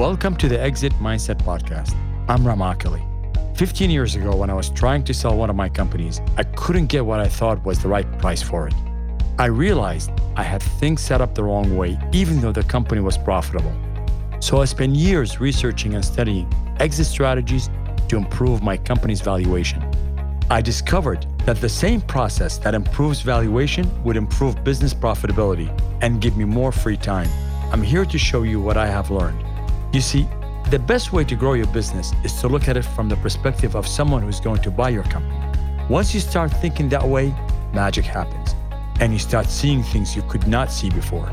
Welcome to the Exit Mindset Podcast. I'm Ram Akali. 15 years ago, when I was trying to sell one of my companies, I couldn't get what I thought was the right price for it. I realized I had things set up the wrong way, even though the company was profitable. So I spent years researching and studying exit strategies to improve my company's valuation. I discovered that the same process that improves valuation would improve business profitability and give me more free time. I'm here to show you what I have learned. You see, the best way to grow your business is to look at it from the perspective of someone who's going to buy your company. Once you start thinking that way, magic happens and you start seeing things you could not see before.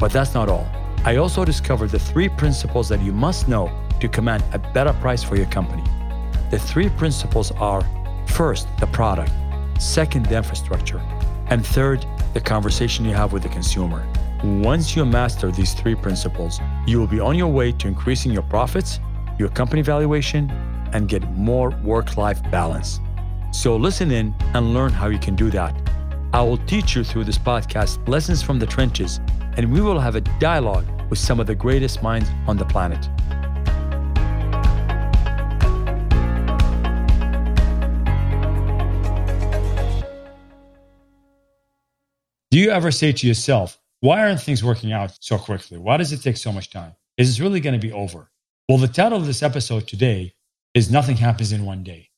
But that's not all. I also discovered the three principles that you must know to command a better price for your company. The three principles are first, the product, second, the infrastructure, and third, the conversation you have with the consumer. Once you master these three principles, you will be on your way to increasing your profits, your company valuation, and get more work life balance. So listen in and learn how you can do that. I will teach you through this podcast lessons from the trenches, and we will have a dialogue with some of the greatest minds on the planet. Do you ever say to yourself, why aren't things working out so quickly? Why does it take so much time? Is this really going to be over? Well, the title of this episode today is Nothing Happens in One Day.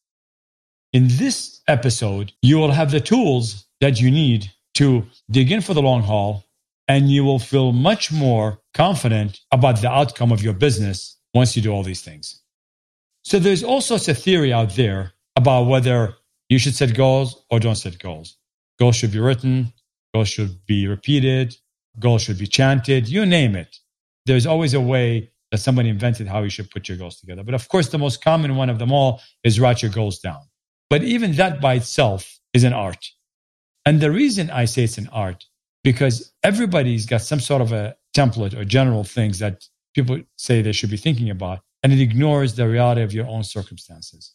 In this episode, you will have the tools that you need to dig in for the long haul, and you will feel much more confident about the outcome of your business once you do all these things. So there's all sorts of theory out there about whether you should set goals or don't set goals. Goals should be written, goals should be repeated, goals should be chanted, you name it. There's always a way that somebody invented how you should put your goals together. But of course, the most common one of them all is write your goals down. But even that by itself is an art. And the reason I say it's an art, because everybody's got some sort of a template or general things that people say they should be thinking about, and it ignores the reality of your own circumstances.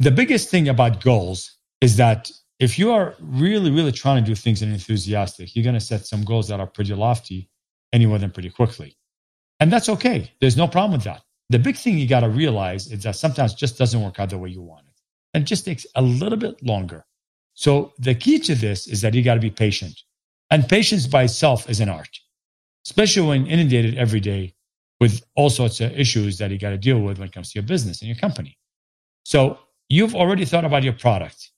The biggest thing about goals is that if you are really, really trying to do things and enthusiastic, you're going to set some goals that are pretty lofty and you want them pretty quickly. And that's okay. There's no problem with that. The big thing you got to realize is that sometimes just doesn't work out the way you want it. And it just takes a little bit longer. So the key to this is that you got to be patient. And patience by itself is an art, especially when inundated every day with all sorts of issues that you got to deal with when it comes to your business and your company. So you've already thought about your product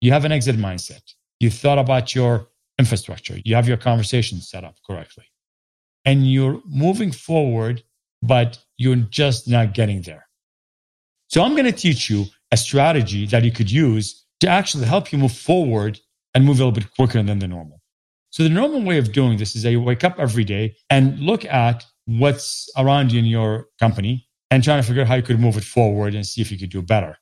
you have an exit mindset. You thought about your infrastructure. You have your conversation set up correctly. And you're moving forward, but you're just not getting there. So I'm going to teach you a strategy that you could use to actually help you move forward and move a little bit quicker than the normal. So the normal way of doing this is that you wake up every day and look at what's around you in your company and trying to figure out how you could move it forward and see if you could do better.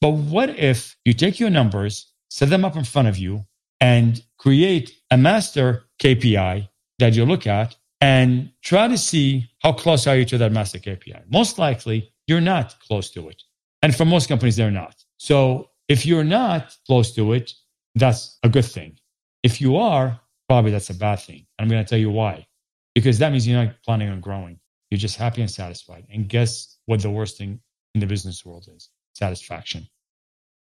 But what if you take your numbers set them up in front of you, and create a master KPI that you look at and try to see how close are you to that master KPI. Most likely, you're not close to it. And for most companies, they're not. So if you're not close to it, that's a good thing. If you are, probably that's a bad thing. I'm going to tell you why. Because that means you're not planning on growing. You're just happy and satisfied. And guess what the worst thing in the business world is? Satisfaction.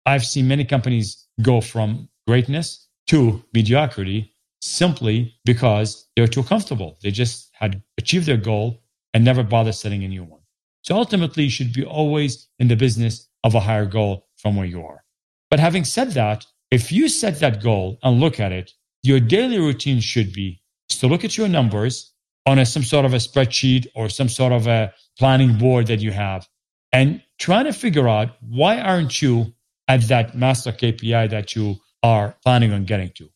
I've seen many companies go from greatness to mediocrity simply because they're too comfortable. They just had achieved their goal and never bothered setting a new one. So ultimately, you should be always in the business of a higher goal from where you are. But having said that, if you set that goal and look at it, your daily routine should be to look at your numbers on a, some sort of a spreadsheet or some sort of a planning board that you have and try to figure out why aren't you at that master KPI that you are planning on getting to.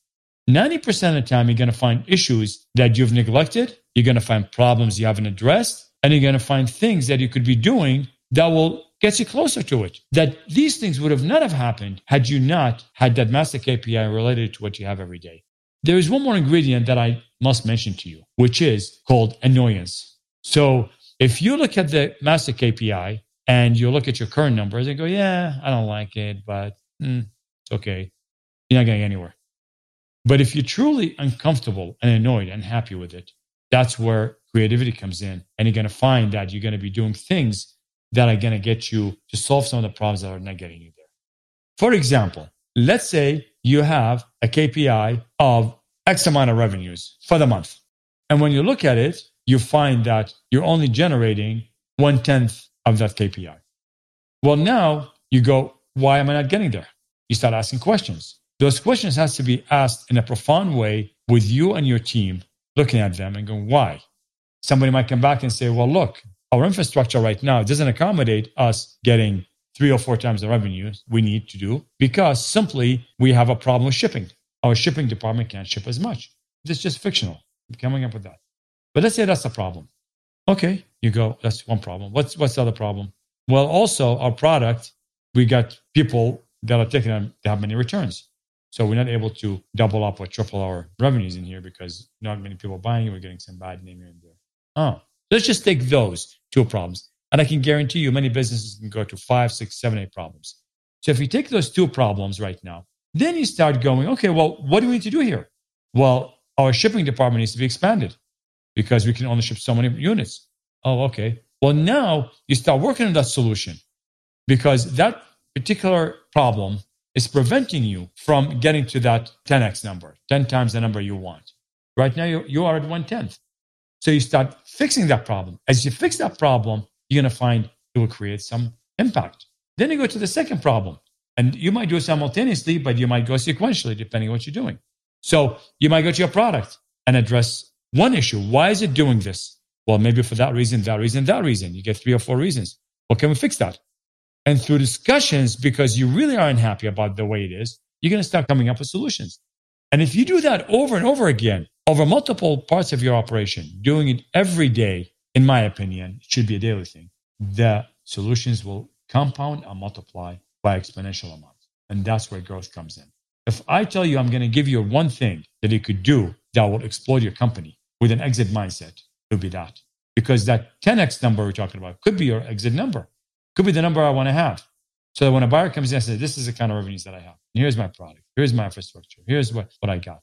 90% of the time, you're going to find issues that you've neglected. You're going to find problems you haven't addressed, and you're going to find things that you could be doing that will get you closer to it. That these things would have not have happened had you not had that master KPI related to what you have every day. There is one more ingredient that I must mention to you, which is called annoyance. So if you look at the master KPI and you look at your current numbers and go, yeah, I don't like it, but mm, it's okay. You're not going anywhere. But if you're truly uncomfortable and annoyed and happy with it, That's where creativity comes in. And you're going to find that you're going to be doing things that are going to get you to solve some of the problems that are not getting you there. For example, let's say you have a KPI of X amount of revenues for the month. And when you look at it, you find that you're only generating one tenth of that KPI. Well, now you go, why am I not getting there? You start asking questions. Those questions has to be asked in a profound way with you and your team looking at them and going, why? Somebody might come back and say, well, look, our infrastructure right now doesn't accommodate us getting three or four times the revenue we need to do because simply we have a problem with shipping. Our shipping department can't ship as much. It's just fictional. I'm coming up with that. But let's say that's the problem. Okay, you go, that's one problem. What's what's the other problem? Well, also our product, we got people that are taking them to have many returns. So we're not able to double up or triple our revenues in here because not many people are buying it. We're getting some bad name here and there. Oh, let's just take those two problems. And I can guarantee you many businesses can go to five, six, seven, eight problems. So if you take those two problems right now, then you start going, okay, well, what do we need to do here? Well, our shipping department needs to be expanded because we can only ship so many units. Oh, okay. Well, now you start working on that solution because that particular problem is preventing you from getting to that 10x number, 10 times the number you want. Right now, you, you are at one tenth. So you start fixing that problem. As you fix that problem, you're going to find it will create some impact. Then you go to the second problem. And you might do it simultaneously, but you might go sequentially depending on what you're doing. So you might go to your product and address one issue. Why is it doing this? Well, maybe for that reason, that reason, that reason. You get three or four reasons. Well, can we fix that? And through discussions, because you really are unhappy about the way it is, you're going to start coming up with solutions. And if you do that over and over again, over multiple parts of your operation, doing it every day, in my opinion, should be a daily thing, the solutions will compound and multiply by exponential amounts. And that's where growth comes in. If I tell you I'm going to give you one thing that you could do that will explode your company with an exit mindset, it would be that. Because that 10x number we're talking about could be your exit number, could be the number I want to have. So that when a buyer comes in and says, This is the kind of revenues that I have. And here's my product. Here's my infrastructure. Here's what, what I got.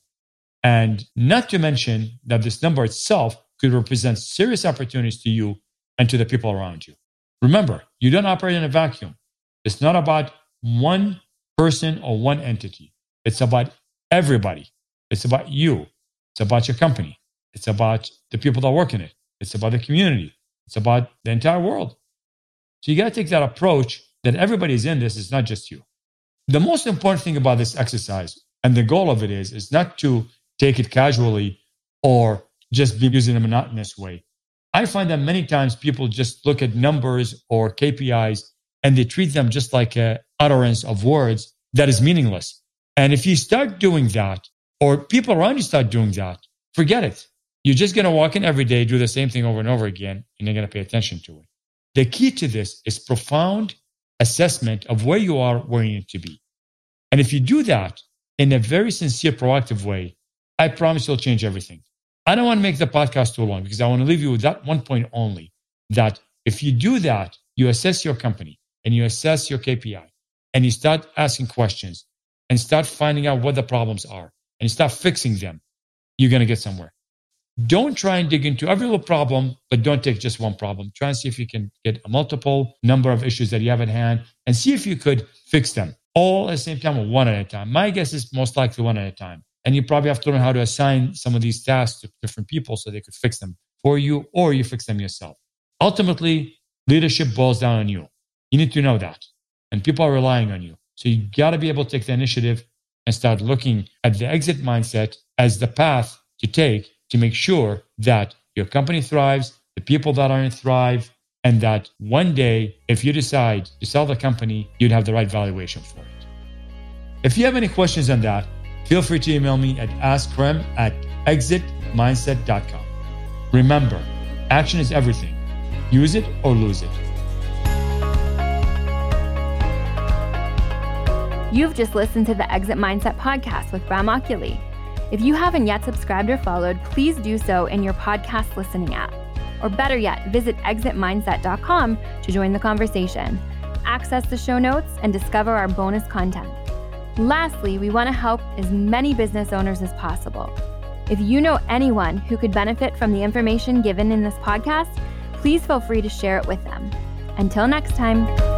And not to mention that this number itself could represent serious opportunities to you and to the people around you. Remember, you don't operate in a vacuum. It's not about one person or one entity. It's about everybody. It's about you. It's about your company. It's about the people that work in it. It's about the community. It's about the entire world. So you got to take that approach that everybody's in this. It's not just you. The most important thing about this exercise and the goal of it is, is not to take it casually or just be using a monotonous way. I find that many times people just look at numbers or KPIs and they treat them just like a utterance of words that is meaningless. And if you start doing that, or people around you start doing that, forget it. You're just going to walk in every day, do the same thing over and over again, and you're going to pay attention to it. The key to this is profound assessment of where you are, where you need to be. And if you do that in a very sincere, proactive way, I promise you'll change everything. I don't want to make the podcast too long because I want to leave you with that one point only that if you do that, you assess your company and you assess your KPI and you start asking questions and start finding out what the problems are and start fixing them, you're going to get somewhere. Don't try and dig into every little problem, but don't take just one problem. Try and see if you can get a multiple number of issues that you have at hand and see if you could fix them all at the same time or one at a time. My guess is most likely one at a time. And you probably have to learn how to assign some of these tasks to different people so they could fix them for you or you fix them yourself. Ultimately, leadership boils down on you. You need to know that. And people are relying on you. So you got to be able to take the initiative and start looking at the exit mindset as the path to take to make sure that your company thrives, the people that are in thrive, and that one day, if you decide to sell the company, you'd have the right valuation for it. If you have any questions on that, feel free to email me at askrem at exitmindset.com. Remember, action is everything. Use it or lose it. You've just listened to the Exit Mindset podcast with Ram Akali. If you haven't yet subscribed or followed, please do so in your podcast listening app. Or better yet, visit exitmindset.com to join the conversation, access the show notes, and discover our bonus content. Lastly, we want to help as many business owners as possible. If you know anyone who could benefit from the information given in this podcast, please feel free to share it with them. Until next time.